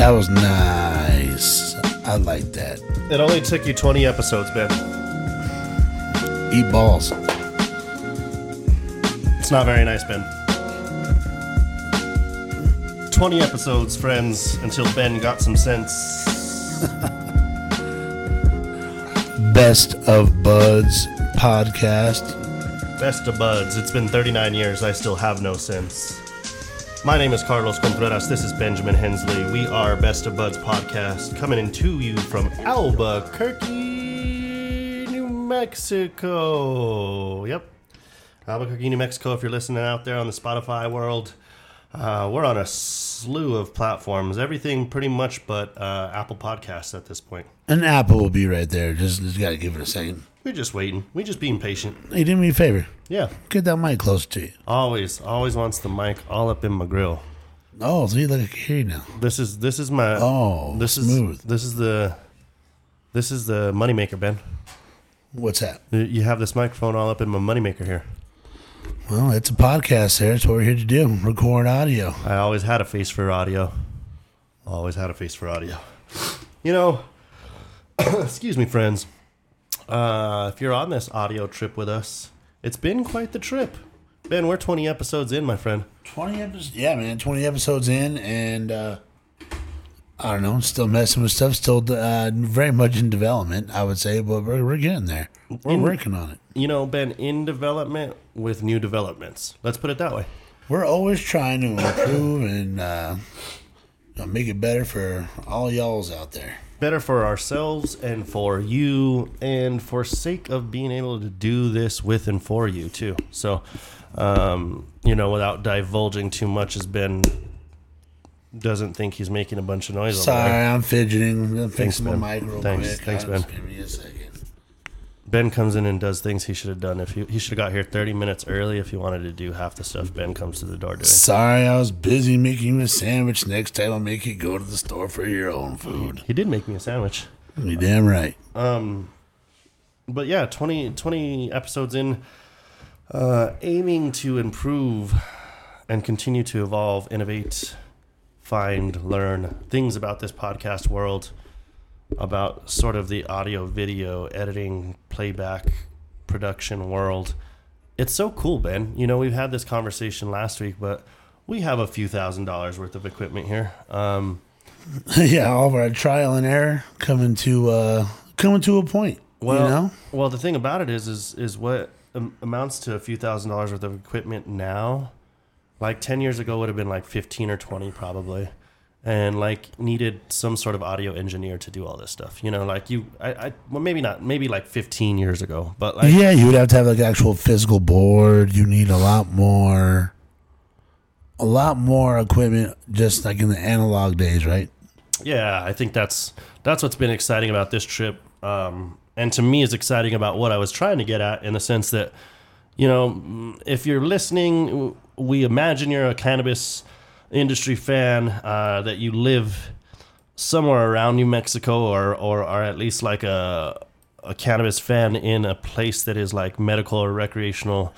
That was nice. I like that. It only took you 20 episodes, Ben. Eat balls. It's not very nice, Ben. 20 episodes, friends, until Ben got some sense. Best of Budds podcast. Best of Budds. It's been 39 years. I still have no sense. My name is Carlos Contreras. This is Benjamin Hensley. We are Best of Budds podcast coming into you from Albuquerque, New Mexico. Yep. Albuquerque, New Mexico. If you're listening out there on the Spotify world, uh, we're on a slew of platforms. Everything pretty much but uh, Apple Podcasts at this point. An apple will be right there. Just, just gotta give it a second. We're just waiting. We're just being patient. Hey, do me a favor. Yeah. Get that mic closer to you. Always, always wants the mic all up in my grill. Oh, see, look, I can hear now. This is this is my Oh, this smooth. is this is the this is the moneymaker, Ben. What's that? You have this microphone all up in my moneymaker here. Well, it's a podcast there. That's what we're here to do. Record audio. I always had a face for audio. Always had a face for audio. You know, excuse me, friends. Uh, if you're on this audio trip with us, it's been quite the trip. Ben, we're 20 episodes in, my friend. 20 episodes. Yeah, man. 20 episodes in, and uh, I don't know. Still messing with stuff. Still uh, very much in development, I would say, but we're, we're getting there. We're In- working on it. You know, Ben, in development with new developments. Let's put it that way. We're always trying to improve and uh, make it better for all y'all's out there. better for ourselves and for you and for sake of being able to do this with and for you too so um, you know without divulging too much has been doesn't think he's making a bunch of noise Sorry. I'm fidgeting. I'm fixing my Ben. mic real Thanks. quick. Thanks. Give me a second. Ben comes in and does things he should have done if he, he should have got here 30 minutes early if he wanted to do half the stuff ben comes to the door doing Sorry, I was busy making you a sandwich. Next time I'll make you go to the store for your own food. he did make me a sandwich You damn right. Um, but yeah 20, 20 episodes in uh, aiming to improve and continue to evolve innovate find learn things about this podcast world about sort of the audio video editing playback production world it's so cool ben you know we've had this conversation last week but we have a few thousand dollars worth of equipment here um, yeah, all of our trial and error coming to uh, coming to a point. Well, you know, well, the thing about it is, is, is what amounts to a few thousand dollars worth of equipment now. Like ten years ago, would have been like fifteen or twenty probably, and like needed some sort of audio engineer to do all this stuff. You know, like you, I, I well, maybe not, maybe like fifteen years ago, but like yeah, you would have to have like actual physical board. You need a lot more, a lot more equipment, just like in the analog days, right? yeah, I think that's that's what's been exciting about this trip, um, and to me is exciting about what I was trying to get at in the sense that, you know, if you're listening, we imagine you're a cannabis industry fan, uh, that you live somewhere around New Mexico, or or are at least like a a cannabis fan in a place that is like medical or recreational,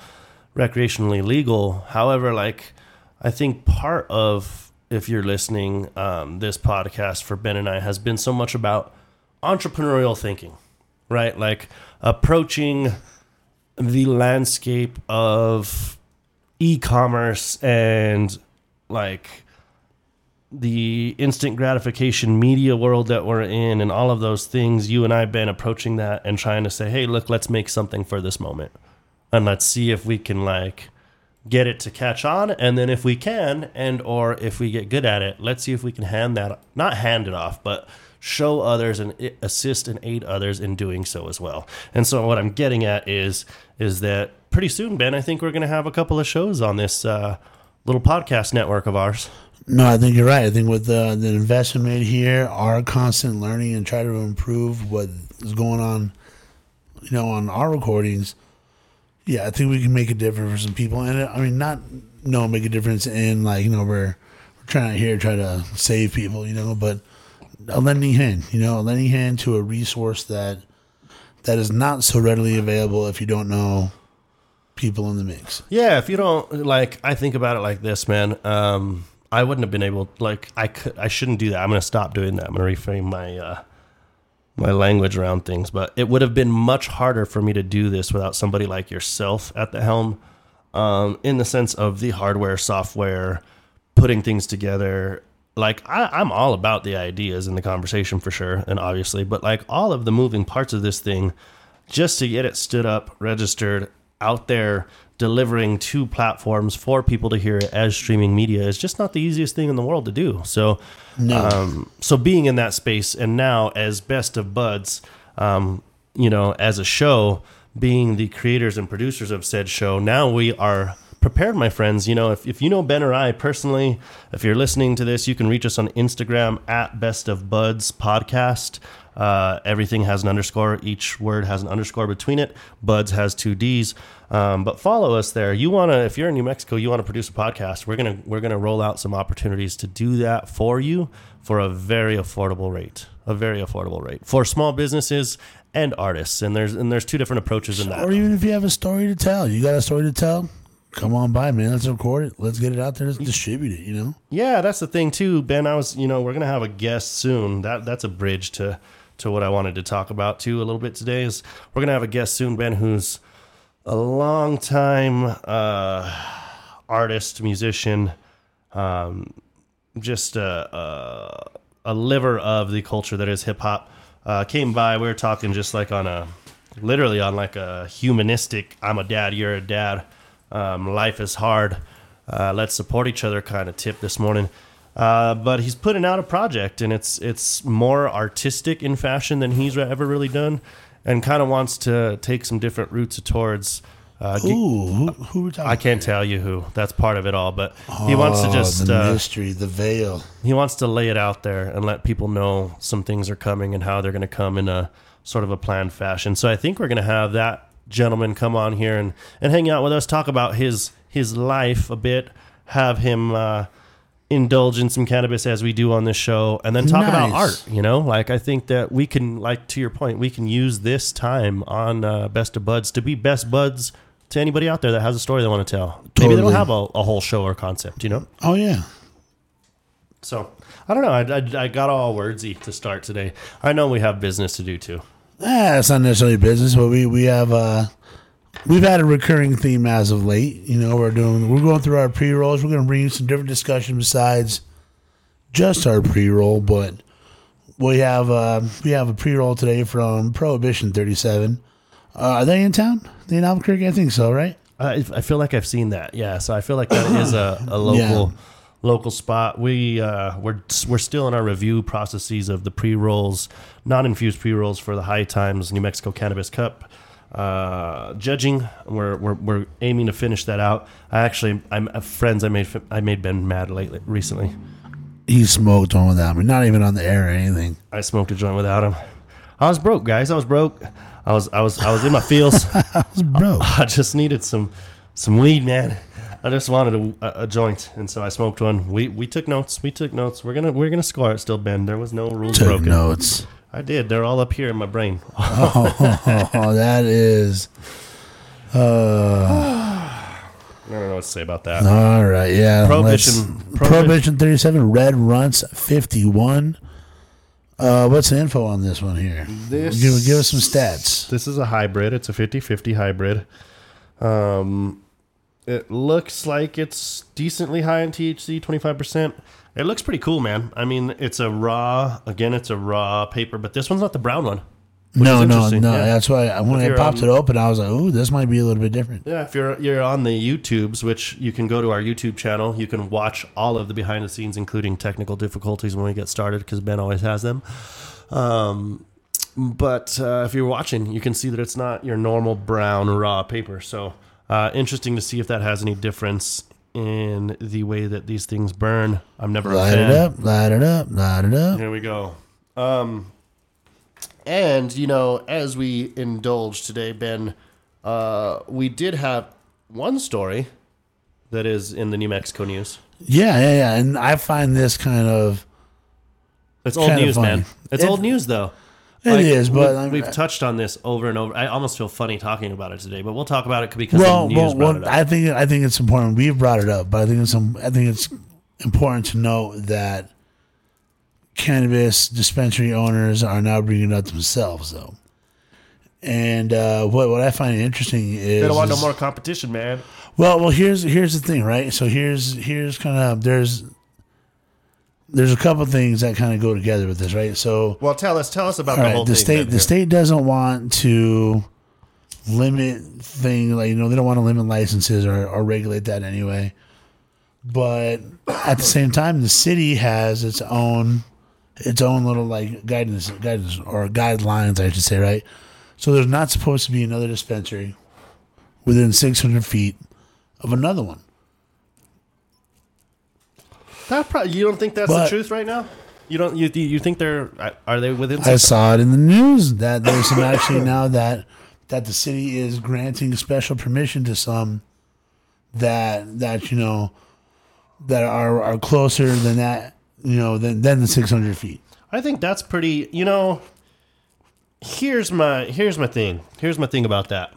recreationally legal. However, like I think part of if you're listening, um, this podcast for Ben and I has been so much about entrepreneurial thinking, right? Like approaching the landscape of e-commerce and like the instant gratification media world that we're in and all of those things you and i've been approaching that and trying to say hey look let's make something for this moment. And let's see if we can like get it to catch on. And then if we can and or if we get good at it let's see if we can hand that not hand it off but show others and assist and aid others in doing so as well. And so what i'm getting at is is that pretty soon ben i think we're going to have a couple of shows on this uh, little podcast network of ours No, I think you're right. I think with the, the investment made here, our constant learning and try to improve what is going on, you know, on our recordings. Yeah, I think we can make a difference for some people, and uh, I mean, not no make a difference in like you know we're we're trying here try to save people, you know, but a lending hand, you know, a lending hand to a resource that that is not so readily available if you don't know people in the mix. Yeah, if you don't like, I think about it like this, man. Um, I wouldn't have been able, like, I could, I shouldn't do that. I'm to stop doing that. I'm to reframe my uh, my language around things. But it would have been much harder for me to do this without somebody like yourself at the helm, um, in the sense of the hardware, software, putting things together. Like I, I'm all about the ideas and the conversation for sure, and obviously, but like all of the moving parts of this thing, just to get it stood up, registered, out there delivering two platforms for people to hear it as streaming media is just not the easiest thing in the world to do. So, um, so being in that space and now as best of Budds, um, you know, as a show, being the creators and producers of said show, now we are prepared, my friends. You know, if, if you know Ben or I personally, if you're listening to this, you can reach us on Instagram at Best of Budds Podcast. Uh, everything has an underscore. Each word has an underscore between it. Budds has two D's. Um, but follow us there. You want to, if you're in New Mexico, you want to produce a podcast. We're gonna we're gonna roll out some opportunities to do that for you for a very affordable rate. A very affordable rate for small businesses and artists. And there's and there's two different approaches in that. Or even if you have a story to tell, you got a story to tell. Come on by, man. Let's record it. Let's get it out there. Let's distribute it. You know. Yeah, that's the thing too, Ben. I was, you know, we're gonna have a guest soon. That that's a bridge to to what I wanted to talk about too a little bit today. Is we're gonna have a guest soon, Ben, who's a long time uh, artist, musician, um, just a, a a liver of the culture that is hip hop. Uh, came by. We were talking just like on a literally on like a humanistic. I'm a dad. You're a dad. Um, life is hard. Uh, let's support each other kind of tip this morning. Uh, but he's putting out a project, and it's it's more artistic in fashion than he's ever really done, and kind of wants to take some different routes towards. Uh, Ooh, who, who we talking? I can't tell you who. That's part of it all, but he wants to Oh, just the uh, mystery, the veil. he wants to lay it out there and let people know some things are coming and how they're going to come in a sort of a planned fashion. So I think we're going to have that gentleman come on here and, and hang out with us, talk about his his life a bit, have him uh, indulge in some cannabis as we do on this show, and then talk about art. You know, like I think that we can, like to your point, we can use this time on uh, Best of Budds to be best buds to anybody out there that has a story they want to tell. Maybe they don't have a, a whole show or concept. You know. Oh yeah. So I don't know. I, I, I got all wordsy to start today. I know we have business to do too. Ah, it's not necessarily business, but we we have uh we've had a recurring theme as of late. You know, we're doing we're going through our pre rolls. We're going to bring you some different discussion besides just our pre roll, but we have uh we have a pre roll today from Prohibition Thirty Seven. Uh, are they in town? They in Albuquerque? I think so, right? I, I feel like I've seen that. Yeah. So I feel like that is a, a local Yeah. local spot. We uh, we're we're still in our review processes of the pre rolls, non infused pre rolls for the High Times New Mexico Cannabis Cup. Uh, judging, we're, we're we're aiming to finish that out. I actually, I'm uh, friends. I made I made Ben mad lately recently. He smoked one without me, not even on the air or anything. I smoked a joint without him. I was broke, guys. I was broke. I was I was I was in my feels. I was broke. I just needed some some weed, man. I just wanted a, a, a joint, and so I smoked one. We we took notes. We took notes. We're gonna we're gonna score it still, Ben. There was no rules Took broken. notes. I did. They're all up here in my brain. Oh, that is. Uh, I don't know what to say about that. all right, yeah. Prohibition- let's- Prohibition 37, Red Runts 51. Uh, what's the info on this one here? This- give, give us some stats. This is a hybrid. It's a 50-50 hybrid. Um, it looks like it's decently high in THC, 25%. It looks pretty cool, man. I mean, it's a raw, again, it's a raw paper, but this one's not the brown one. No, no, no. yeah. That's why I- when I popped on- it open, I was like, "Ooh, this might be a little bit different." Yeah, if you're you're on the YouTubes, which you can go to our YouTube channel, you can watch all of the behind the scenes, including technical difficulties when we get started, because Ben always has them. Um, but uh, if you're watching, you can see that it's not your normal brown raw paper. So uh, interesting to see if that has any difference in the way that these things burn. I'm never Light it up, light it up, light it up. Here we go. Um, and you know, as we indulge today, Ben, uh, we did have one story that is in the New Mexico news. Yeah, yeah, yeah. And I find this kind of It's old news, man. It's It- old news, though. It is, we- but I'm- we've touched on this over and over. I almost feel funny talking about it today, but we'll talk about it because well, the news well, brought it up. I think I think it's important. We've brought it up, but I think it's um, I think it's important to note that cannabis dispensary owners are now bringing it up themselves, though. And uh, what what I find interesting is they don't want no more competition, man. Well, well, here's here's the thing, right? So here's here's kind of there's there's a couple things that kind of go together with this, right? So Well, tell us, tell us about the right, whole the thing. state the here. state doesn't want to limit thing like you know they don't want to limit licenses or, or regulate that anyway. But at the same time, the city has its own its own little like guidance guidance or guidelines, I should say, right? So there's not supposed to be another dispensary within 600 feet of another one. That pro- you don't think that's But- the truth right now? You don't. You you think they're are they within? I saw it in the news that there's some actually now that that the city is granting special permission to some that that you know that are are closer than that you know than than the 600 feet. I think that's pretty. You know, here's my here's my thing. Here's my thing about that.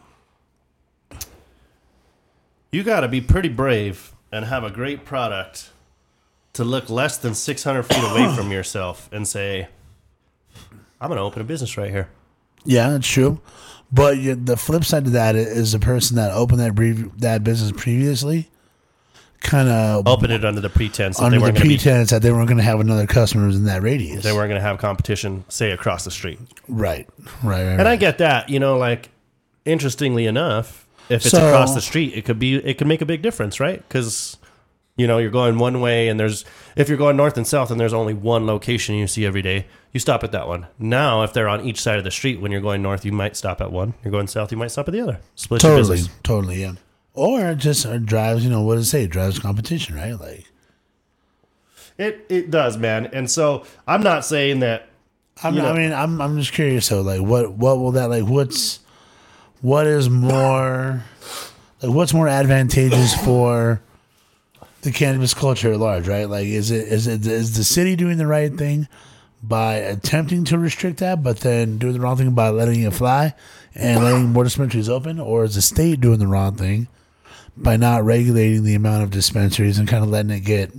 You got to be pretty brave and have a great product to look less than 600 feet away from yourself and say, "I'm going to open a business right here." Yeah, that's true. But you, the flip side to that is the person that opened that brief, that business previously kind of opened it under the pretense that under they the weren't going to be pretense that they weren't going to have another customers in that radius. they weren't going to have competition, say across the street. right, right, right. And I get that, you know, like interestingly enough, if it's So- across the street, it could be it could make a big difference, right? Because you know you're going one way, and there's if you're going north and south, and there's only one location you see every day, you stop at that one. Now, if they're on each side of the street, when you're going north, you might stop at one. You're going south, you might stop at the other. Split your totally, business. totally, yeah. Or just or drives, you know, what does it say? It drives competition, right? Like, It it does, man. And so I'm not saying that. I'm, You know- I mean, I'm I'm just curious. though. like, what what will that like? What's what is more like? What's more advantageous for the cannabis culture at large? Right? Like, is it is it is the city doing the right thing by attempting to restrict that, but then doing the wrong thing by letting it fly and letting more dispensaries open, or is the state doing the wrong thing by not regulating the amount of dispensaries and kind of letting it get?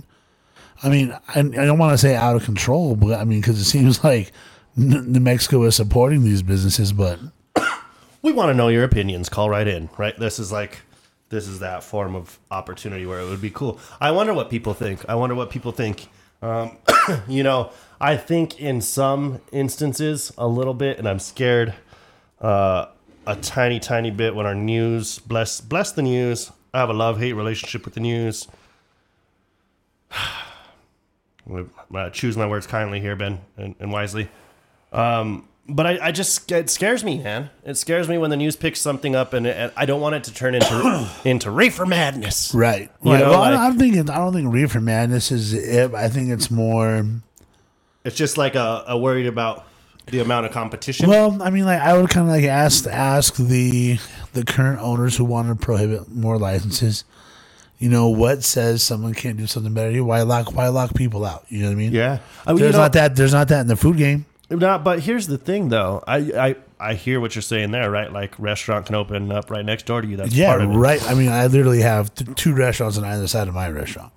I mean, I, I don't want to say out of control, but I mean, because it seems like New Mexico is supporting these businesses, but we want to know your opinions. Call right in, right? This is like this is that form of opportunity where it would be cool. I wonder what people think. I wonder what people think. Um, you know, I think in some instances a little bit, and I'm scared uh, a tiny, tiny bit when our news bless bless the news. I have a love hate relationship with the news. Choose my words kindly here, Ben, and, and wisely. Um, but I, I just it scares me, man. It scares me when the news picks something up, and, and I don't want it to turn into into reefer madness. right, You right. know, well, I, like- don't- I don't think it, I don't think Reefer Madness is it. I think it's more. It's just like a, a worried about the amount of competition. Well, I mean, like I would kind of like ask ask the the current owners who want to prohibit more licenses. You know what says someone can't do something better? Why lock why lock people out? You know what I mean? yeah, I mean, There's not that. There's not that in the food game. Not, but here's the thing, though. I, I I hear what you're saying there, right? Like restaurant can open up right next door to you. That's Yeah, part of it. right. I mean, I literally have t- two restaurants on either side of my restaurant.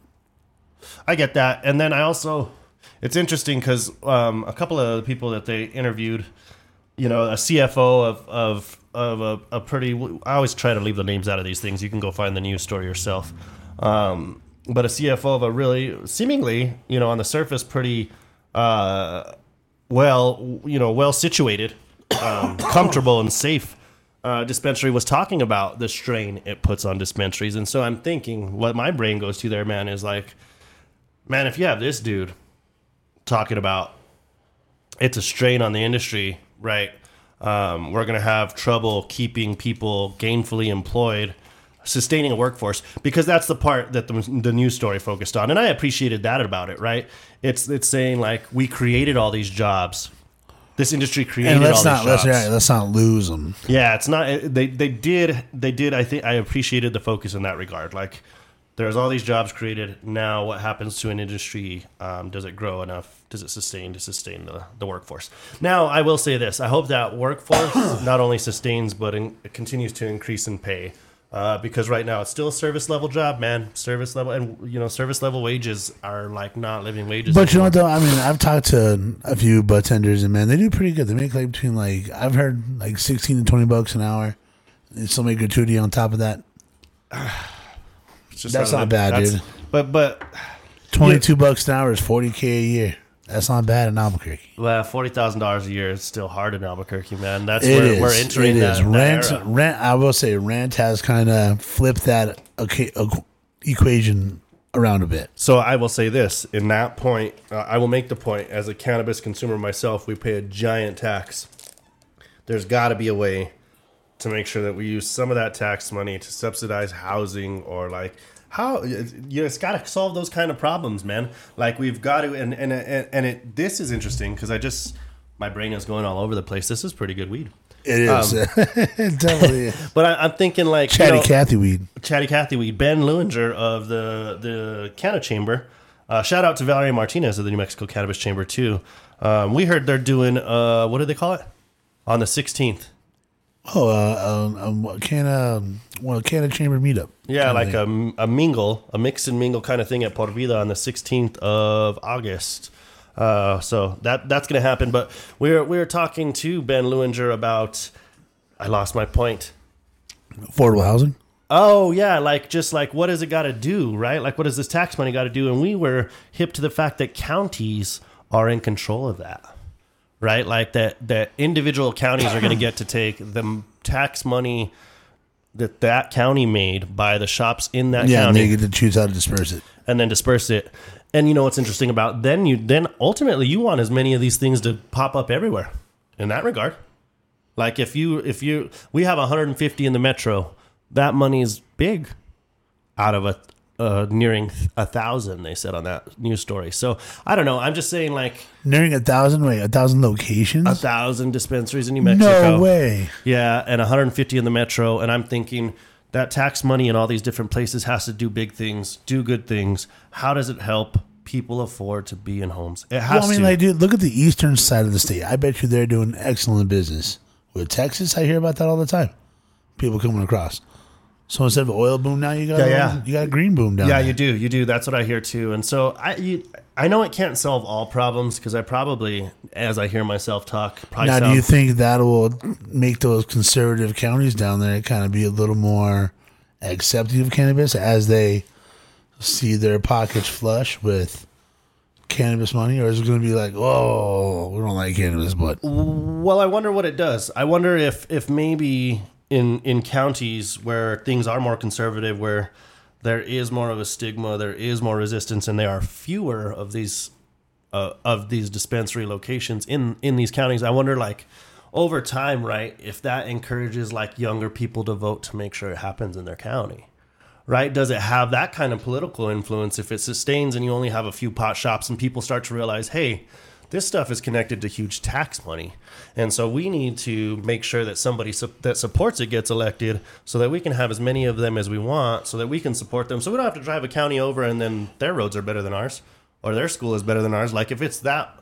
I get that, and then I also, it's interesting because um, a couple of the people that they interviewed, you know, a CFO of of of a, a pretty. I always try to leave the names out of these things. You can go find the news story yourself. Um, but a CFO of a really seemingly, you know, on the surface, pretty uh, well, you know, well situated, um, comfortable and safe uh, dispensary was talking about the strain it puts on dispensaries, and so I'm thinking what my brain goes to there, man, is like man, if you have this dude talking about it's a strain on the industry, right? Um, we're gonna have trouble keeping people gainfully employed. Sustaining a workforce because that's the part that the, the news story focused on. And i appreciated that about it right? It's it's saying like we created all these jobs. This industry created And let's all not these let's, jobs. yeah, let's not lose them. yeah it's not they they did they did i think i appreciated the focus in that regard. Like there's all these jobs created. Now what happens to an industry um, does it grow enough? Does it sustain to sustain the, the workforce? Now i will say this. I hope that workforce not only sustains but in, it continues to increase in pay uh, because right now it's still a service level job man service level and you know service level wages are like not living wages But you know what though? I mean, I've talked to a few budtenders, and man, they do pretty good. They make like between like I've heard like sixteen to twenty bucks an hour. They still make gratuity on top of that. That's not they- bad, that's- dude. but but Twenty two bucks an hour is forty k a year. That's not bad in Albuquerque. Well, forty thousand dollars a year is still hard in Albuquerque, man. That's It where is. we're entering it that, is. that Rent, era. rent. I will say, rent has kind of flipped that okay, equation around a bit. So I will say this: in that point, uh, I will make the point. As a cannabis consumer myself, we pay a giant tax. There's got to be a way to make sure that we use some of that tax money to subsidize housing or like how you know, it's got to solve those kind of problems, man. Like we've got to, and and and, it. This is interesting because I just my brain is going all over the place. This is pretty good weed. It is it definitely is. But I, I'm thinking like you chatty know- Cathy weed. Chatty Cathy Weed, Ben Lewinger of the the Canna Chamber. Uh, shout out to Valerie Martinez of the New Mexico Cannabis Chamber too. Um, we heard they're doing uh, what do they call it on the 16th? Oh, uh, um, um, can um, well, Canna Chamber meetup. Yeah, like a, a mingle, a mix and mingle kind of thing at Por Vida on the 16th of August. Uh, so that that's gonna happen. But we were we were talking to Ben Lewinger about. I lost my point. affordable housing. Oh yeah, like just like what does it got to do, right? Like what does this tax money got to do? And we were hip to the fact that counties are in control of that, right? Like that that individual counties are going to get to take the tax money that that county made by the shops in that Yeah, and county they get to choose how to disperse it. and then disperse it. And you know what's interesting about then you then ultimately you want as many of these things to pop up everywhere. In that regard, like if you if you we have 150 in the metro, that money is big out of a uh, nearing a thousand. They said on that news story. So I don't know. I'm just saying like Nearing a thousand, wait, a thousand locations? a thousand dispensaries in New Mexico. no way. Yeah, and 150 in the metro. And I'm thinking that tax money in all these different places has to do big things, do good things. How does it help people afford to be in homes? It has Well, I mean, to. like, dude, look at the eastern side of the state. I bet you they're doing excellent business. With Texas, I hear about that all the time. People coming across. So instead of oil boom now, you got Yeah, a, yeah. you got a green boom down yeah, there. you do. You do. That's what I hear too. And so I, you, I know it can't solve all problems because I probably, as I hear myself talk, probably Now, do you think that will make those conservative counties down there kind of be a little more accepting of cannabis as they see their pockets flush with cannabis money, or is it going to be like, oh, we don't like cannabis, but Well, I wonder what it does. I wonder if if maybe in in counties where things are more conservative, where there is more of a stigma, there is more resistance, and there are fewer of these uh, of these dispensary locations in in these counties. I wonder, like over time, right, if that encourages like younger people to vote to make sure it happens in their county. Right? Does it have that kind of political influence if it sustains and you only have a few pot shops and people start to realize, hey, this stuff is connected to huge tax money. And so we need to make sure that somebody su- that supports it gets elected so that we can have as many of them as we want so that we can support them. So we don't have to drive a county over and then their roads are better than ours or their school is better than ours. Like if it's that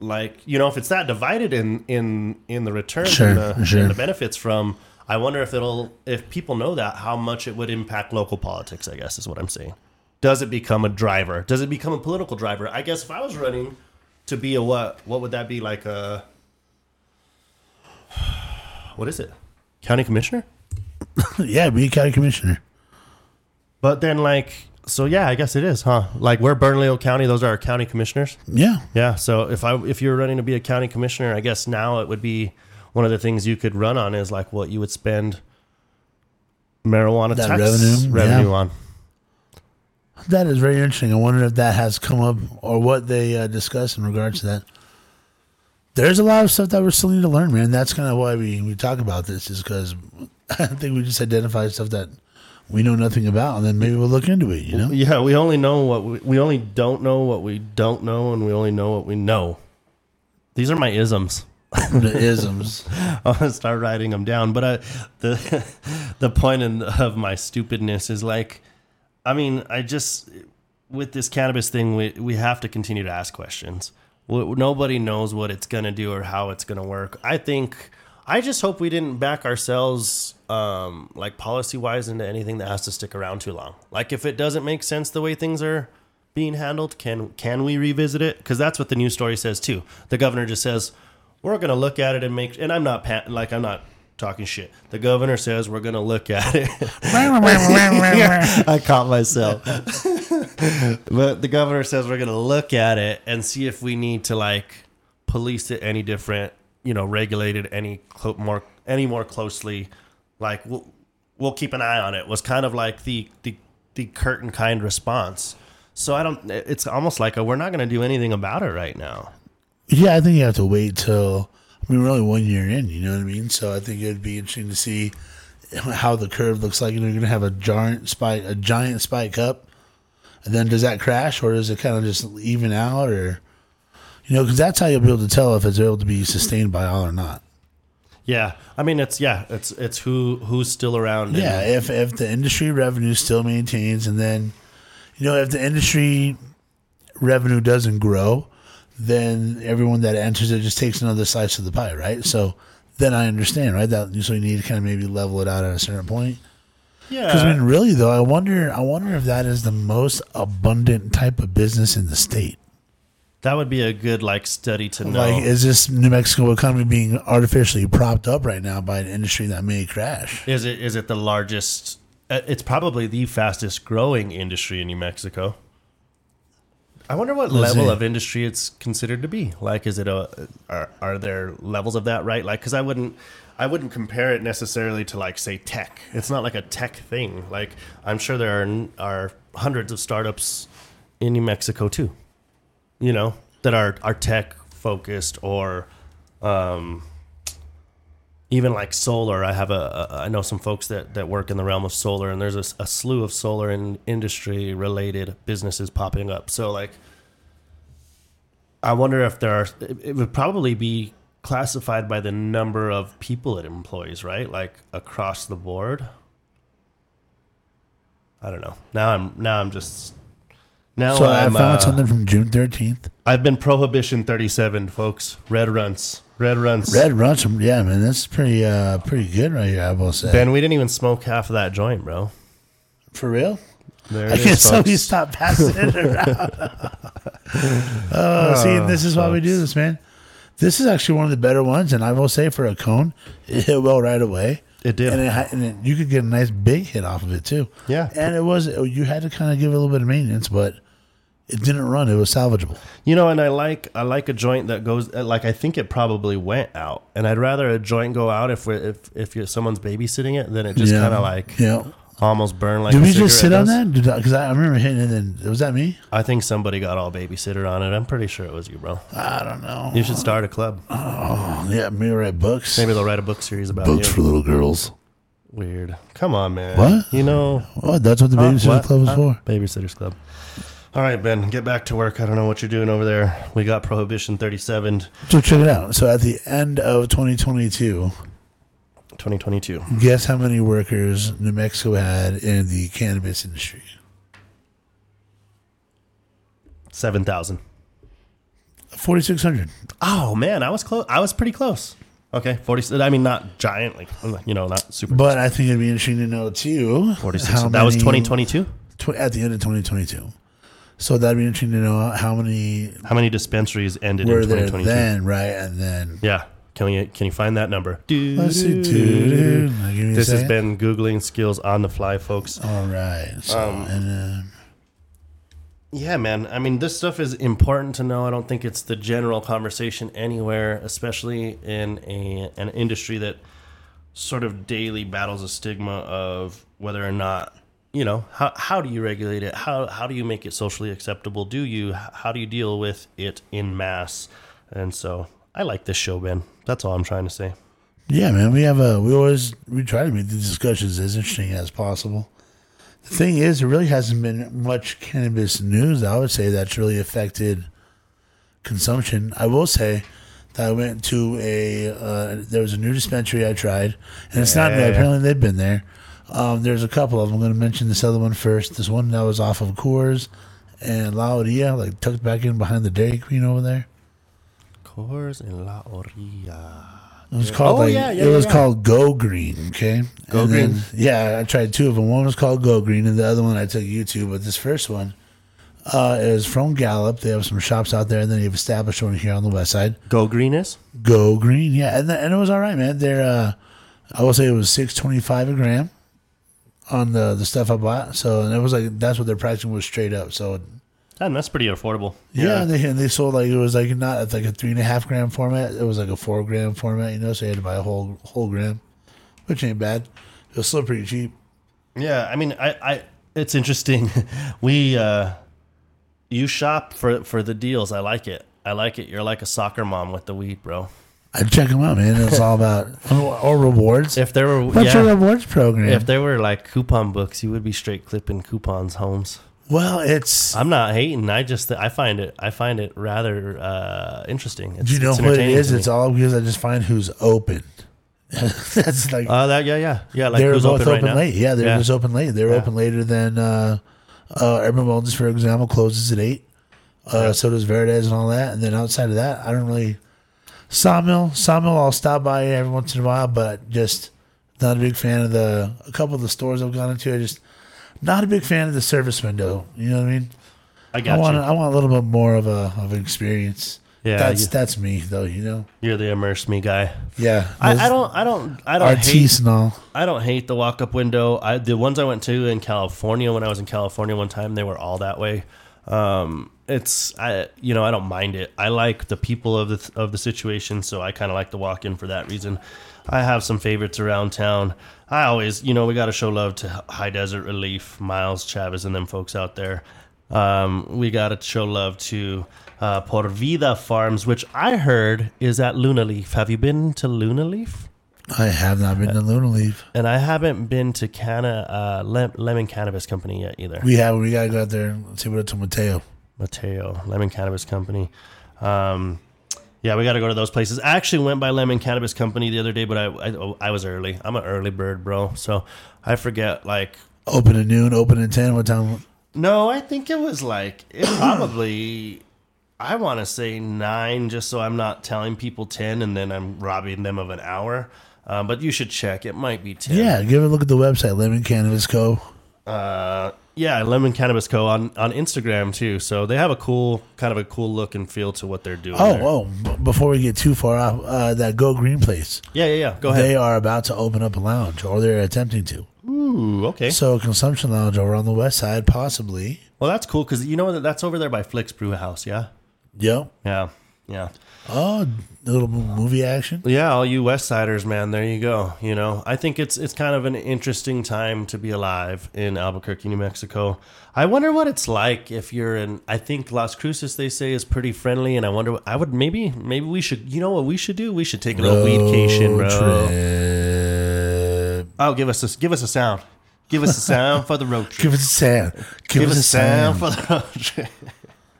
like you know if it's that divided in in in the returns Sure, and, the, sure. and the benefits from i wonder if it'll if people know that how much it would impact local politics i guess is what i'm saying does it become a driver does it become a political driver i guess if i was running to be a what what would that be like a what is it county commissioner yeah, be a county commissioner. but then like so yeah i guess it is huh like we're bernalillo county those are our county commissioners Yeah, Yeah. So if I if you're running to be a county commissioner, I guess now it would be one of the things you could run on is like what you would spend marijuana That tax revenue, revenue yeah. on. That is very interesting. I wonder if that has come up or what they uh, discuss in regards to that. There's a lot of stuff that we still need to learn, man. That's kind of why we, we talk about this, is because I think we just identify stuff that we know nothing about, and then maybe we'll look into it. You know? Yeah, we only know what we, we only don't know what we don't know, and we only know what we know. These are my isms. the isms. I'm gonna start writing them down. But I, the the point in, of my stupidness is like, I mean, I just with this cannabis thing, we we have to continue to ask questions. Nobody knows what it's gonna do or how it's gonna work. I think. I just hope we didn't back ourselves, um, like policy wise, into anything that has to stick around too long. Like if it doesn't make sense the way things are being handled, can can we revisit it? Because that's what the news story says too. The governor just says we're going to look at it and make. And I'm not like I'm not talking shit. The governor says we're going to look at it. I caught myself. but the governor says we're going to look at it and see if we need to like police it any different, you know, regulate it any clo- more any more closely. Like we'll we'll keep an eye on it. Was kind of like the the the curtain kind response. So I don't. It's almost like a, we're not going to do anything about it right now. Yeah, I think you have to wait till. I mean, we're only one year in. You know what I mean? So I think it'd be interesting to see how the curve looks like. You know, you're gonna have a giant spike, a giant spike up, and then does that crash, or does it kind of just even out, or you know, because that's how you'll be able to tell if it's able to be sustained by all or not. Yeah, I mean it's yeah, it's it's who who's still around. Yeah, and- if if the industry revenue still maintains, and then you know if the industry revenue doesn't grow, then everyone that enters it just takes another slice of the pie, right? So then I understand, right? That so you need to kind of maybe level it out at a certain point. Yeah. Because I mean, really though, I wonder, I wonder if that is the most abundant type of business in the state. that would be a good like study to know. Like, is this New Mexico economy being artificially propped up right now by an industry that may crash? is it is it the largest? uh, It's probably the fastest growing industry in New Mexico. I wonder what Let's level see. of industry it's considered to be. Like, is it a are are there levels of that? Right? Like, because I wouldn't. I wouldn't compare it necessarily to like say tech. It's not like a tech thing. Like I'm sure there are are hundreds of startups in New Mexico too. You know that are are tech focused or um, even like solar. I have a, a I know some folks that that work in the realm of solar, and there's a slew of solar and industry related businesses popping up. So like, I wonder if there are. It, it would probably be classified by the number of people it employs, right? Like across the board. I don't know. Now I'm now I'm just now So I I'm found uh, something from June thirteenth. I've been prohibition 37, folks. Red runs. Red runs. Red Ransom, yeah, man, that's pretty, uh, pretty good right here. I will say. Ben, we didn't even smoke half of that joint, bro. For real? There I guess is, so. folks. Stopped passing it around. oh, see, this is why we do this, man. This is actually one of the better ones, and I will say for a cone, it hit well right away. It did. and, it, and it, you could get a nice big hit off of it too. Yeah. and it was you had to kind of give it a little bit of maintenance, but it didn't run. It was salvageable. You know, and I like I like a joint that goes uh, like I think it probably went out, and I'd rather a joint go out if we're, if if you're, someone's babysitting it than it just Yeah. kind of like Yeah. almost burn like. Did we just sit cigarette on does. that? Because I, I, remember hitting it, and was that me? I think somebody got all babysitter on it. I'm pretty sure it was you, bro. I don't know. You should start a club. Oh, yeah, maybe write books. Maybe they'll write a book series about books you. for little girls. Weird. Come on, man. What? You know, Oh, that's what the babysitter What? club is Huh? for. Babysitters Club. All right, Ben, get back to work. I don't know what you're doing over there. We got Prohibition 37, So check it out. So at the end of 2022, 2022. guess how many workers New Mexico had in the cannabis industry? 7,000. 4,600. Oh, man, I was close. I was pretty close. Okay, 40. I mean, not giantly, you know, not super. But I think it'd be interesting to know too. 46. That was 2022. tw- at the end of 2022. So that'd be interesting to know how many How many dispensaries ended were in there 2022? then, right? And then Yeah. Can we can you find that number? let's see. This has been googling skills on the fly, folks. all right. So Um, and Yeah, man. I mean, this stuff is important to know. I don't think it's the general conversation anywhere, especially in a an industry that sort of daily battles a stigma of whether or not you know how how do you regulate it? How how do you make it socially acceptable? Do you how do you deal with it in mass? And so I like this show, Ben. That's all I'm trying to say. yeah, man, we have a we always we try to make the discussions as interesting as possible. The thing is, there really hasn't been much cannabis news. I would say that's really affected consumption. I will say that I went to a uh, there was a new dispensary I tried, and it's not. Yeah. Apparently, they've been there. Um, there's a couple of them. I'm going to mention this other one first. This one that was off of Coors and La Orilla, like tucked back in behind the Dairy Queen over there. Coors and la orilla. It was called Oh, like yeah, yeah, it was yeah. called Go Green. Okay, Go And then- Green. yeah, I tried two of them. One was called Go Green, and the other one I took YouTube. But this first one uh, is from Gallup. They have some shops out there, and then they've established one here on the west side. Go Green is Go Green, yeah, and, and it was all right, man. They're uh, I will say it was six twenty five a gram on the the stuff I bought. So and it was like that's what their pricing was straight up. So Damn, that's pretty affordable. yeah, and they and they sold like it was like not like a three and a half gram format. It was like a four gram format, you know. So you had to buy a whole whole gram, which ain't bad. It was still pretty cheap. Yeah, I mean, I, I it's interesting. we uh you shop for for the deals. I like it. I like it. You're like a soccer mom with the weed, bro. I'd check them out, man. It's all about or, rewards. If there were What's your rewards program? if there were like coupon books, you would be straight clipping coupons homes. well, it's I'm not hating. I just I find it I find it rather uh interesting. It's, do you know what it is? It's all because I just find who's open. That's like uh that yeah yeah yeah like they were who's both open, right now? late. Yeah, they're Yeah. just open late. They're Yeah. open later than uh, uh, Urban Wellness, for example, closes at eight. Uh, Yeah. So does Verdes and all that. And then outside of that, I don't really Sawmill. Sawmill, I'll stop by every once in a while, but just not a big fan of the. A couple of the stores I've gone into, I just not a big fan of the service window. You know what I mean? I got I want you. I want a little bit more of a of an experience. Yeah, that's you- that's me though. You know? You're the immerse me guy. Yeah, I, I don't I don't I don't hate Artiste and all. I don't hate the walk up window. I the ones I went to in California when I was in California one time, they were all that way. Um, it's I you know I don't mind it. I like the people of the of the situation, so I kind of like to walk in for that reason. I have some favorites around town. I always you know we got to show love to High Desert Relief, Miles Chavez, and them folks out there. Um, we got to show love to uh, Por Vida Farms, which I heard is at Luna Leaf. Have you been to Luna Leaf? I have not been to Luna Leaf. And I haven't been to Canna, uh, Lem- Lemon Cannabis Company yet either. We have. We gotta go out there and see what's to Mateo. Mateo, Lemon Cannabis Company. Um, yeah, we got to go to those places. I actually went by Lemon Cannabis Company the other day, but I, I I was early. I'm an early bird, bro. So I forget. Like, Open at noon. Open at ten. What time? no, I think it was like it probably. I want to say nine, just so I'm not telling people ten, and then I'm robbing them of an hour. Uh, but you should check. It might be ten. Yeah, give a look at the website, Lemon Cannabis Co. Uh, yeah, Lemon Cannabis Co. on on Instagram too. So they have a cool, kind of a cool look and feel to what they're doing. Oh, there. oh! b- Before we get too far off, uh, that Go Green place, yeah, yeah, yeah. Go ahead. they are about to open up a lounge, or they're attempting to. Ooh, okay. So, a consumption lounge over on the west side, possibly. Well, that's cool because you know that that's over there by Flix Brewhouse. Yeah, Yep. yeah, yeah, Oh, a little movie action. yeah. All you West Siders, man. There you go. You know, I think it's it's kind of an interesting time to be alive in Albuquerque, New Mexico. I wonder what it's like if you're in. I think Las Cruces they say is pretty friendly, and I wonder. I would maybe maybe we should. You know what we should do? We should take a little weedcation, bro. trip. Oh, give us a give us a sound. Give us a sound for the road trip. Give us a sound. Give, Give us us a a sound sound. for the road trip.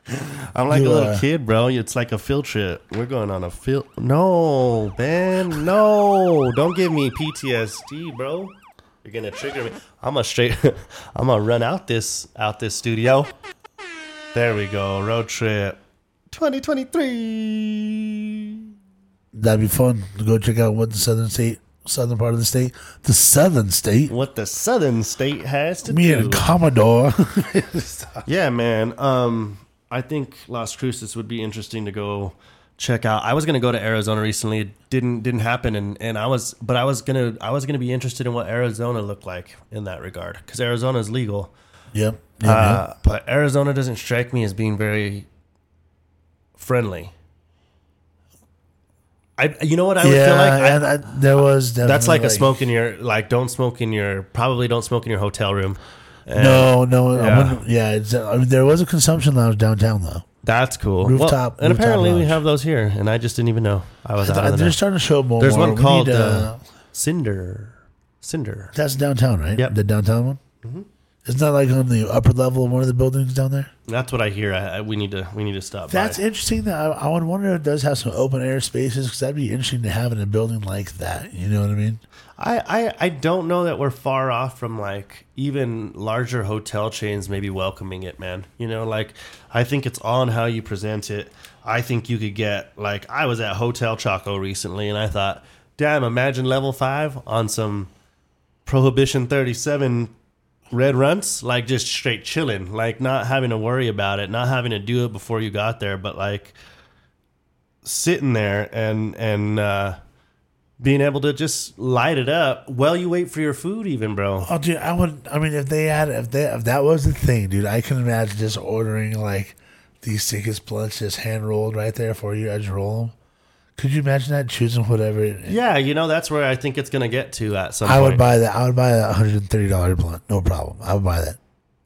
I'm like You, a little uh, kid, bro. It's like a field trip. We're going on a field. No, Ben. No, don't give me PTSD, bro. You're gonna trigger me. I'm gonna straight. I'm gonna run out this out this studio. There we go. Road trip. 2023. That'd be fun to go check out what the southern state, southern part of the state, the southern state. What the southern state has to Me do. and Commodore. Yeah, man. Um, I think Las Cruces would be interesting to go check out. I was gonna go to Arizona recently. It didn't didn't happen, and, and I was, but I was gonna I was gonna be interested in what Arizona looked like in that regard because Arizona is legal. yep. yep, Uh, but Arizona doesn't strike me as being very friendly. I, you know what I would yeah, feel like. I- there was that's like a smoke in your like. Don't smoke in your probably don't smoke in your hotel room. And No, no, I Yeah. wouldn't- yeah. It's, uh, there was a consumption lounge downtown though. That's cool. Rooftop- Well, and rooftop apparently we lounge. have those here, and I just didn't even know. I was out of the they're know. starting to show more. There's one We called need, uh, Cinder. Cinder. that's downtown, right? Yep. The downtown one. Isn't that like on the upper level of one of the buildings down there? That's what I hear. I, I, we need to we need to stop. That's by. interesting. That I, I would wonder if it does have some open air spaces because that'd be interesting to have in a building like that. You know what I mean? I, I I don't know that we're far off from like even larger hotel chains maybe welcoming it, man. You know, like I think it's on how you present it. I think you could get like I was at Hotel Chaco recently and I thought, damn, imagine level five on some Prohibition thirty seven red runtz, like just straight chilling, like not having to worry about it, not having to do it before you got there, but like sitting there and and uh being able to just light it up while you wait for your food, even, bro. Oh, dude, I would. I mean, if they had, if they, if that was the thing, dude, I can imagine just ordering like these tickets blunts just hand rolled right there for you. I just roll them. Could you imagine that choosing whatever? Yeah, you know that's where I think it's gonna get to at some I point. would buy that. I would buy a hundred and thirty dollar blunt, no problem. I would buy that.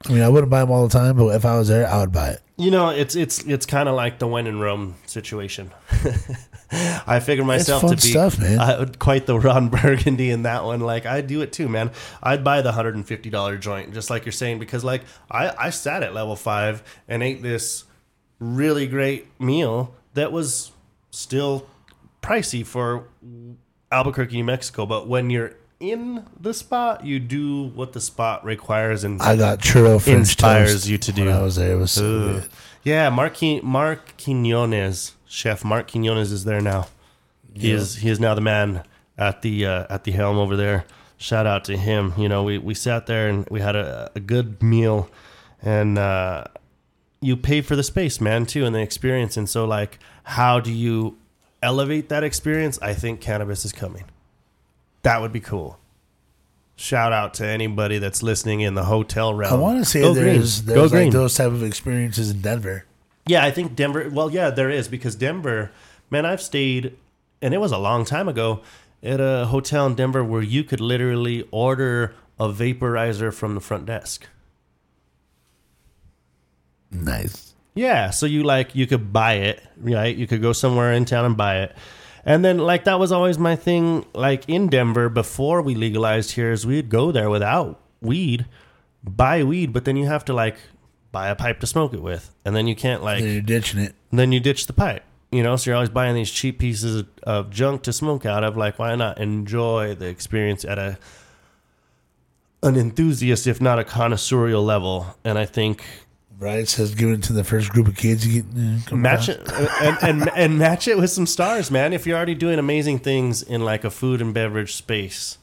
I mean, I wouldn't buy them all the time, but if I was there, I would buy it. You know, it's it's it's kind of like the when in Rome situation. I figured myself to be stuff, man. I, quite the Ron Burgundy in that one. Like I'd do it too, man. I'd buy the hundred and fifty dollar joint, just like you're saying, because like I I sat at level five and ate this really great meal that was still pricey for Albuquerque, New Mexico. But when you're in the spot, you do what the spot requires and I got churro French Inspires you to do. I was there. It was so. Yeah, Mark Qui- Mark Quinones, chef Mark Quinones is there now. He is he is now the man at the uh, at the helm over there. Shout out to him. You know, we, we sat there and we had a, a good meal, and uh, you pay for the space, man, too, and the experience. And so, like, how do you elevate that experience? I think cannabis is coming. That would be cool. Shout out to anybody that's listening in the hotel realm. I want to say Go there's green. Go there's like green. those type of experiences in Denver. Yeah, I think Denver. Well, yeah, there is because Denver, man, I've stayed, and it was a long time ago, at a hotel in Denver where you could literally order a vaporizer from the front desk. Nice. Yeah, so you like you could buy it, right? You could go somewhere in town and buy it. And then like that was always my thing like in Denver before we legalized here is we'd go there without weed, buy weed, but then you have to like buy a pipe to smoke it with. And then you can't like Then you're ditching it. then you ditch the pipe. You know, so you're always buying these cheap pieces of, junk to smoke out of. Like, why not enjoy the experience at a an enthusiast, if not a connoisseurial level? And I think Right? It says give it to the first group of kids you get. match it and, and and match it with some stars, man. If you're already doing amazing things in like a food and beverage space,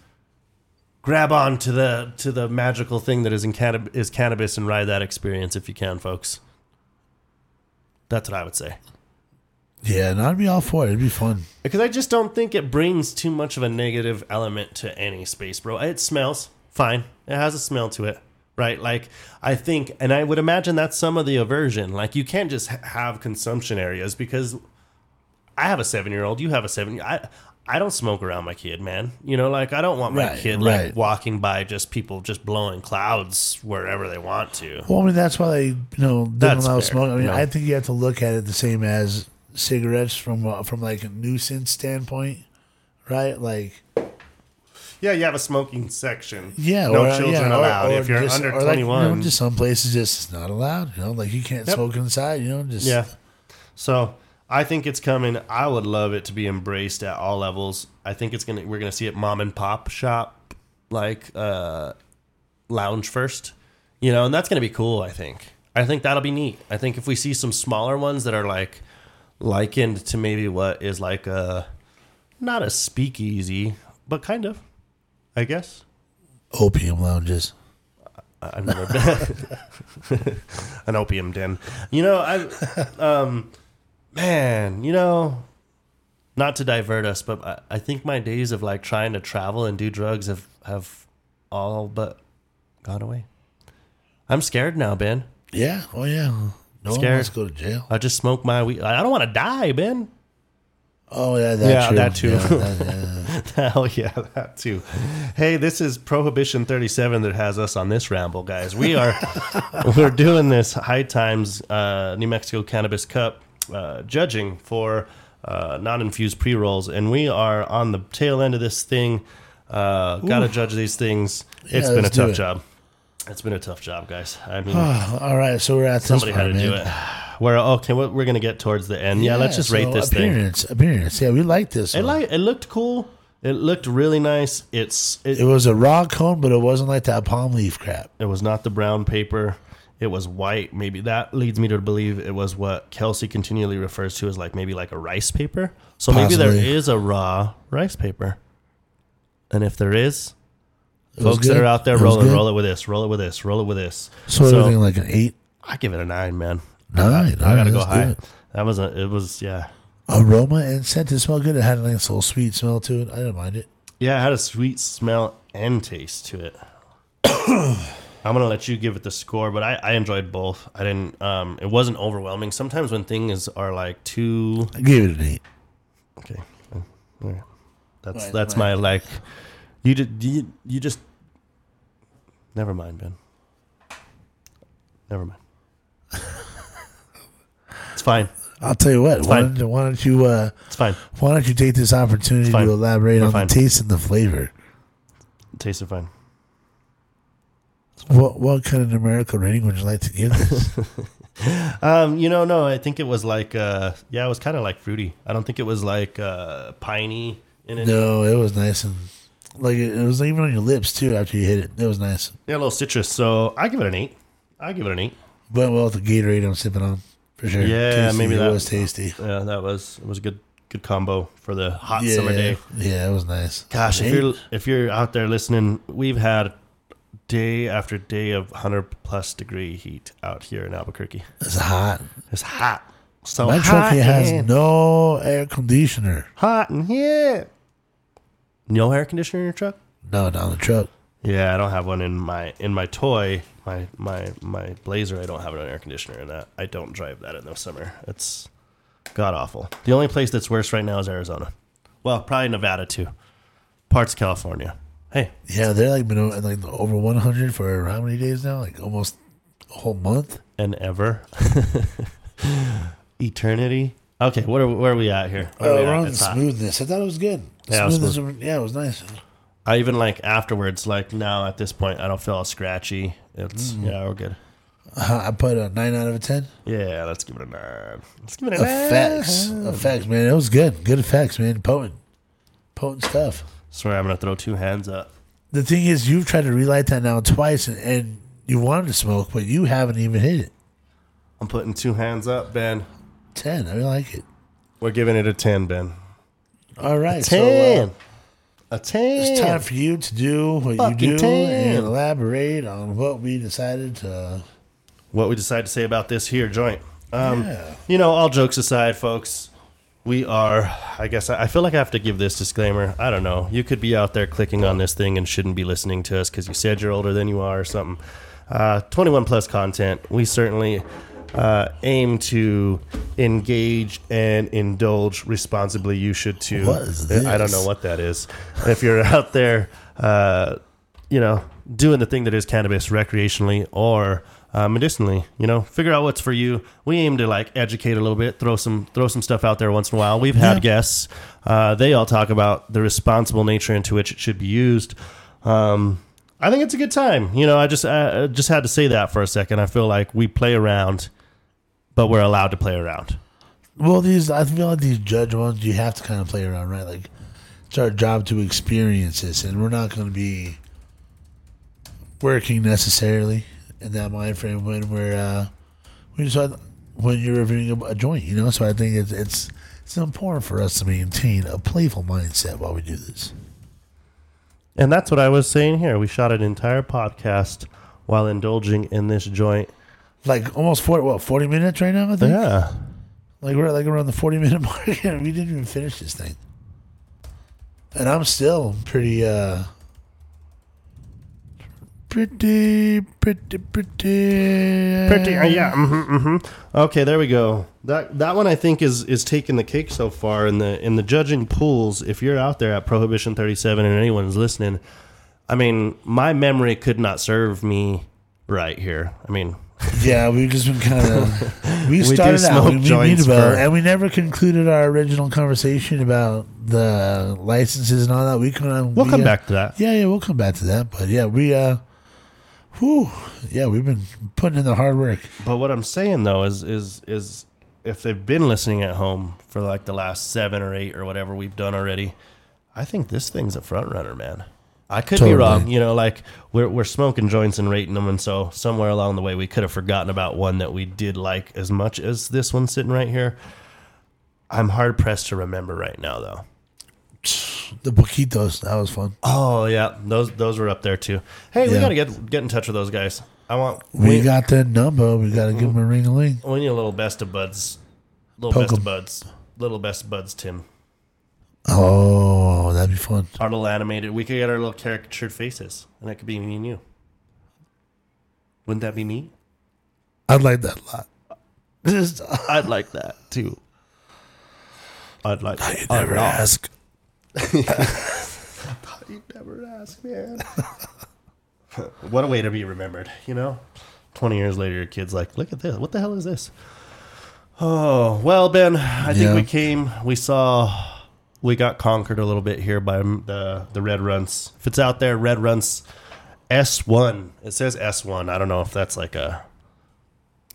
grab on to the to the magical thing that is in cannab- is cannabis and ride that experience if you can, folks. That's what I would say. Yeah, and I'd be all for it. It'd be fun. Because I just don't think it brings too much of a negative element to any space, bro. It smells fine. It has a smell to it, right? Like I think, and I would imagine that's some of the aversion. Like you can't just have consumption areas because I have a seven year old. You have a seven. I I don't smoke around my kid, man. You know, like I don't want my Right, kid like right. walking by just people just blowing clouds wherever they want to. Well, I mean, that's why they, you know, didn't That's allow fair. smoking. I mean, No. I think you have to look at it the same as cigarettes from uh, from like a nuisance standpoint, right? Like, Yeah, you have a smoking section. yeah, no or, uh, children yeah, allowed. or if you're just- under twenty one, like, you know, just some places just it's not allowed. You know, like you can't Yep. smoke inside. You know, just Yeah. So I think it's coming. I would love it to be embraced at all levels. I think it's gonna. We're gonna see it mom and pop shop like uh, lounge first, you know, and that's gonna be cool. I think. I think that'll be neat. I think if we see some smaller ones that are like likened to maybe what is like a not a speakeasy, but kind of, I guess. opium lounges. I've never been an opium den. You know, I, um, man, you know, not to divert us, but I, I think my days of like trying to travel and do drugs have have all but gone away. I'm scared now, Ben. Yeah. Oh yeah. No one Scared. wants to go to jail. I just smoke my weed. I don't want to die, Ben. Oh yeah, that Yeah, too. that too. Yeah, that- yeah. Hell yeah, that too. Hey, this is Prohibition 37 that has us on this ramble, guys. We are we're doing this High Times uh, New Mexico Cannabis Cup uh, judging for uh, non-infused pre-rolls, and we are on the tail end of this thing. Uh, Got to judge these things. It's Yeah, been a let's do tough it. job. It's been a tough job, guys. I mean, All right, so we're at this somebody had part, to do man. it. We're okay. We're, we're gonna get towards the end. Yeah, let's just rate so this thing. appearance, Appearance, yeah, we like this. It one. like it looked cool. It looked really nice. It's it, it was a raw cone, but it wasn't like that palm leaf crap. It was not the brown paper. It was white. Maybe that leads me to believe it was what Kelsey continually refers to as like maybe like a rice paper. So maybe there is a raw rice paper. And if there is, It folks that are out there roll It roll it with this, roll it with this, roll it with this. So, So- everything like an eight, I give it a nine, man. nine. I All gotta right, go high. it. That was a. It was yeah. Aroma and scent. It smelled good. It had a nice little sweet smell to it. I didn't mind it. Yeah, it had a sweet smell and taste to it. I'm gonna let you give it the score, but I, I enjoyed both. I didn't. Um, it wasn't overwhelming. Sometimes when things are like too I gave it an eight. okay, that's Right, that's right. my like. You did you, you just never mind, Ben. Never mind. it's fine. I'll tell you what. Why fine. don't, you- why don't you? Uh, It's fine. why don't you take this opportunity to elaborate We're on fine. the taste and the flavor? It tasted fine. What what kind of numerical rating would you like to give this? Um, you know, no, I think it was like, uh, yeah, it was kind of like fruity. I don't think it was like uh, piney in it. no, it was nice and like it, it was even on your lips too after you hit it. It was nice. Yeah, a little citrus. So I give it an eight. I give it an eight. Went well with the Gatorade I'm sipping on for sure. Yeah, Tasty. maybe it that- was tasty. Yeah, that was it was a good good combo for the hot Yeah, summer day. yeah, it was nice. Gosh, if you're if you're out there listening, we've had day after day of hundred plus degree heat out here in Albuquerque. it's hot. It's hot. So My hot truck has in- no air conditioner. hot in here. No air conditioner in your truck? No, not the truck. Yeah, I don't have one in my in my toy, my my my Blazer. I don't have an air conditioner in that. I don't drive that in the summer. It's god awful. The only place that's worse right now is Arizona. Well, probably Nevada too. Parts of California. Hey, Yeah, they're like been o- like over 100 for how many days now? Like almost a whole month. and ever, eternity. Okay, what are where are we at here? Where are Oh, we we're on It's hot. smoothness. I thought it was good. Yeah, it was Smoothness yeah, it was nice. I even like afterwards. Like now at this point, I don't feel all scratchy. It's Mm. yeah, we're good. Uh, I put a nine out of a ten. Yeah, let's give it a nine. Let's give it a nine. Effects, effects, man. It was good. Good effects, man. Potent, potent stuff. Sorry, I'm gonna throw two hands up. The thing is, you've tried to relight that now twice, and, and you wanted to smoke, but you haven't even hit it. I'm putting two hands up, Ben. Ten. I like it. We're giving it a 10, Ben. All right, so Ten. uh, a 10. it's time for you to do what Fucking you do 10. and elaborate on what we decided to. what we decided to say about this here joint. Um, Yeah. You know, all jokes aside, folks, we are, I guess, I feel like I have to give this disclaimer. I don't know. You could be out there clicking on this thing and shouldn't be listening to us because you said you're older than you are or something. Uh, 21 plus content. We certainly uh, aim to engage and indulge responsibly. You should too. What is this? I don't know what that is. If you're out there, uh, you know, doing the thing that is cannabis recreationally or uh, medicinally, you know, figure out what's for you. We aim to like educate a little bit, throw some throw some stuff out there once in a while. We've had Yeah. guests; uh, they all talk about the responsible nature into which it should be used. Um, I think it's a good time. You know, I just I just had to say that for a second. I feel like we play around, but we're allowed to play around. Well, these I feel like these judge ones you have to kind of play around, right? Like it's our job to experience this, and we're not going to be working necessarily in that mind frame when we're uh, just had- when you're reviewing a, a joint, you know. So I think it's it's it's important for us to maintain a playful mindset while we do this. And that's what I was saying here. We shot an entire podcast while indulging in this joint. Like almost forty what forty minutes right now. I think. Yeah. Like we're like around the forty minute mark, and we didn't even finish this thing. And I'm still pretty, uh pretty, pretty, pretty, Pretty, uh, yeah. hmm hmm Okay, there we go. That that one I think is is taking the cake so far in the in the judging pools. If you're out there at Prohibition 37 and anyone's listening, I mean, my memory could not serve me right here. I mean, Yeah, we've just been kind of. We started out. We, we about, for- and we never concluded our original conversation about the licenses and all that. We of we'll come back to that. Yeah, yeah, we'll come back to that. But yeah, we uh Whew. Yeah, we've been putting in the hard work. But what I'm saying though is is is if they've been listening at home for like the last seven or eight or whatever we've done already, I think this thing's a front runner, man. I could Totally. be wrong, you know. Like we're we're smoking joints and rating them, and so somewhere along the way we could have forgotten about one that we did like as much as this one sitting right here. I'm hard pressed to remember right now, though. The Boquitos, that was fun. Oh yeah, those those were up there too. Hey, we Yeah. gotta get get in touch with those guys. I want We got that number. We got to give mm-hmm. them a ring a ling. We need a little best of buds, little Poke best 'em. of buds, little best of buds. Tim, Oh, that'd be fun. our little animated. We could get our little caricatured faces, and that could be me and you. Wouldn't that be neat? I'd like that a lot. Just, I'd like that too. I'd like. you never ask. You never ask, man. what a way to be remembered, you know? 20 years later, your kid's like, look at this. What the hell is this? Oh, well, Ben, I think Yeah. we came, we saw, we got conquered a little bit here by the, the Red Runtz. If it's out there, Red Runtz S1. It says S1. I don't know if that's like a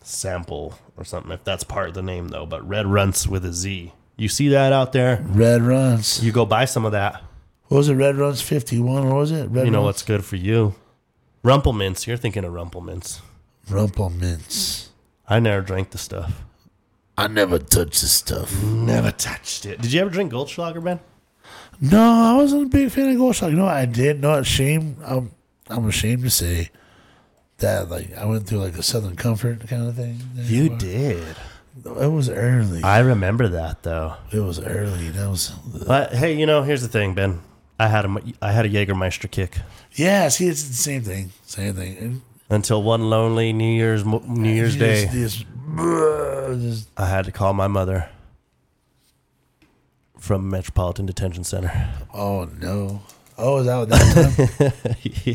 sample or something, if that's part of the name, though, but Red Runtz with a Z. You see that out there? Red Runs. You go buy some of that. What was it? Red Runs 51. What was it? Red You know Runs? what's good for you? Rumple Minze. You're thinking of Rumple Minze. Rumple Minze. I never drank the stuff. I never touched this stuff. Never touched it. Did you ever drink Goldschlager, man? No, I wasn't a big fan of Goldschlager. You know what I did? No, it's shame. I'm, I'm ashamed to say that like I went through like a Southern Comfort kind of thing. You did. It was early. I remember that though. It was early. That was But hey, you know, here's the thing, Ben. I had a I had a Jägermeister kick yeah. See, it's the same thing. Same thing. And until one lonely New Year's New Year's Day, Just, just, I had to call my mother from Metropolitan Detention Center. oh no. Oh, is that what that time? yeah,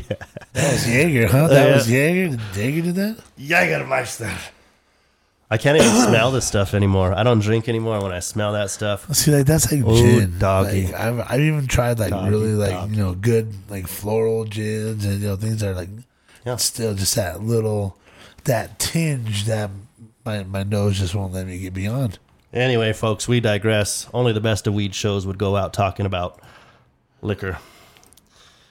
That was Jaeger, huh? That Yeah. was Jaeger. Did Jaeger did that? Jägermeister. I can't even smell this stuff anymore. I don't drink anymore when I smell that stuff. See, like that's like Ooh, gin. doggy. Like, I've I've even tried like Doggy, really like doggy. you know good like floral gins and you know things that are like Yeah. still just that little that tinge that my my nose just won't let me get beyond. Anyway, folks, we digress. Only the best of weed shows would go out talking about liquor.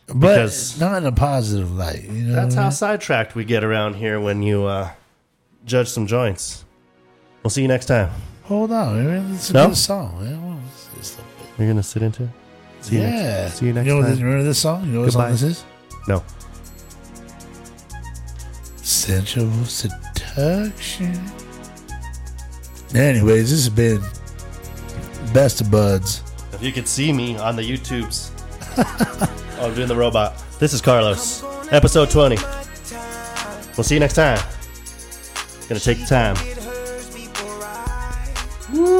But Because- not in a positive light. You know, That's how sidetracked we get around here when you uh, judge some joints. We'll see you next time. Hold on, man. It's a No? good song. Man. Well, it's- it's- You're gonna sit into it. See you yeah. next. See you next know time. This, remember this song? You know what Goodbye. song this is? No. Sensual seduction. Anyways, this has been Best of Budds. If you could see me on the YouTubes. oh, I'm doing the robot. This is Carlos. Episode 20. We'll see you next time. Gonna take the time. Woo!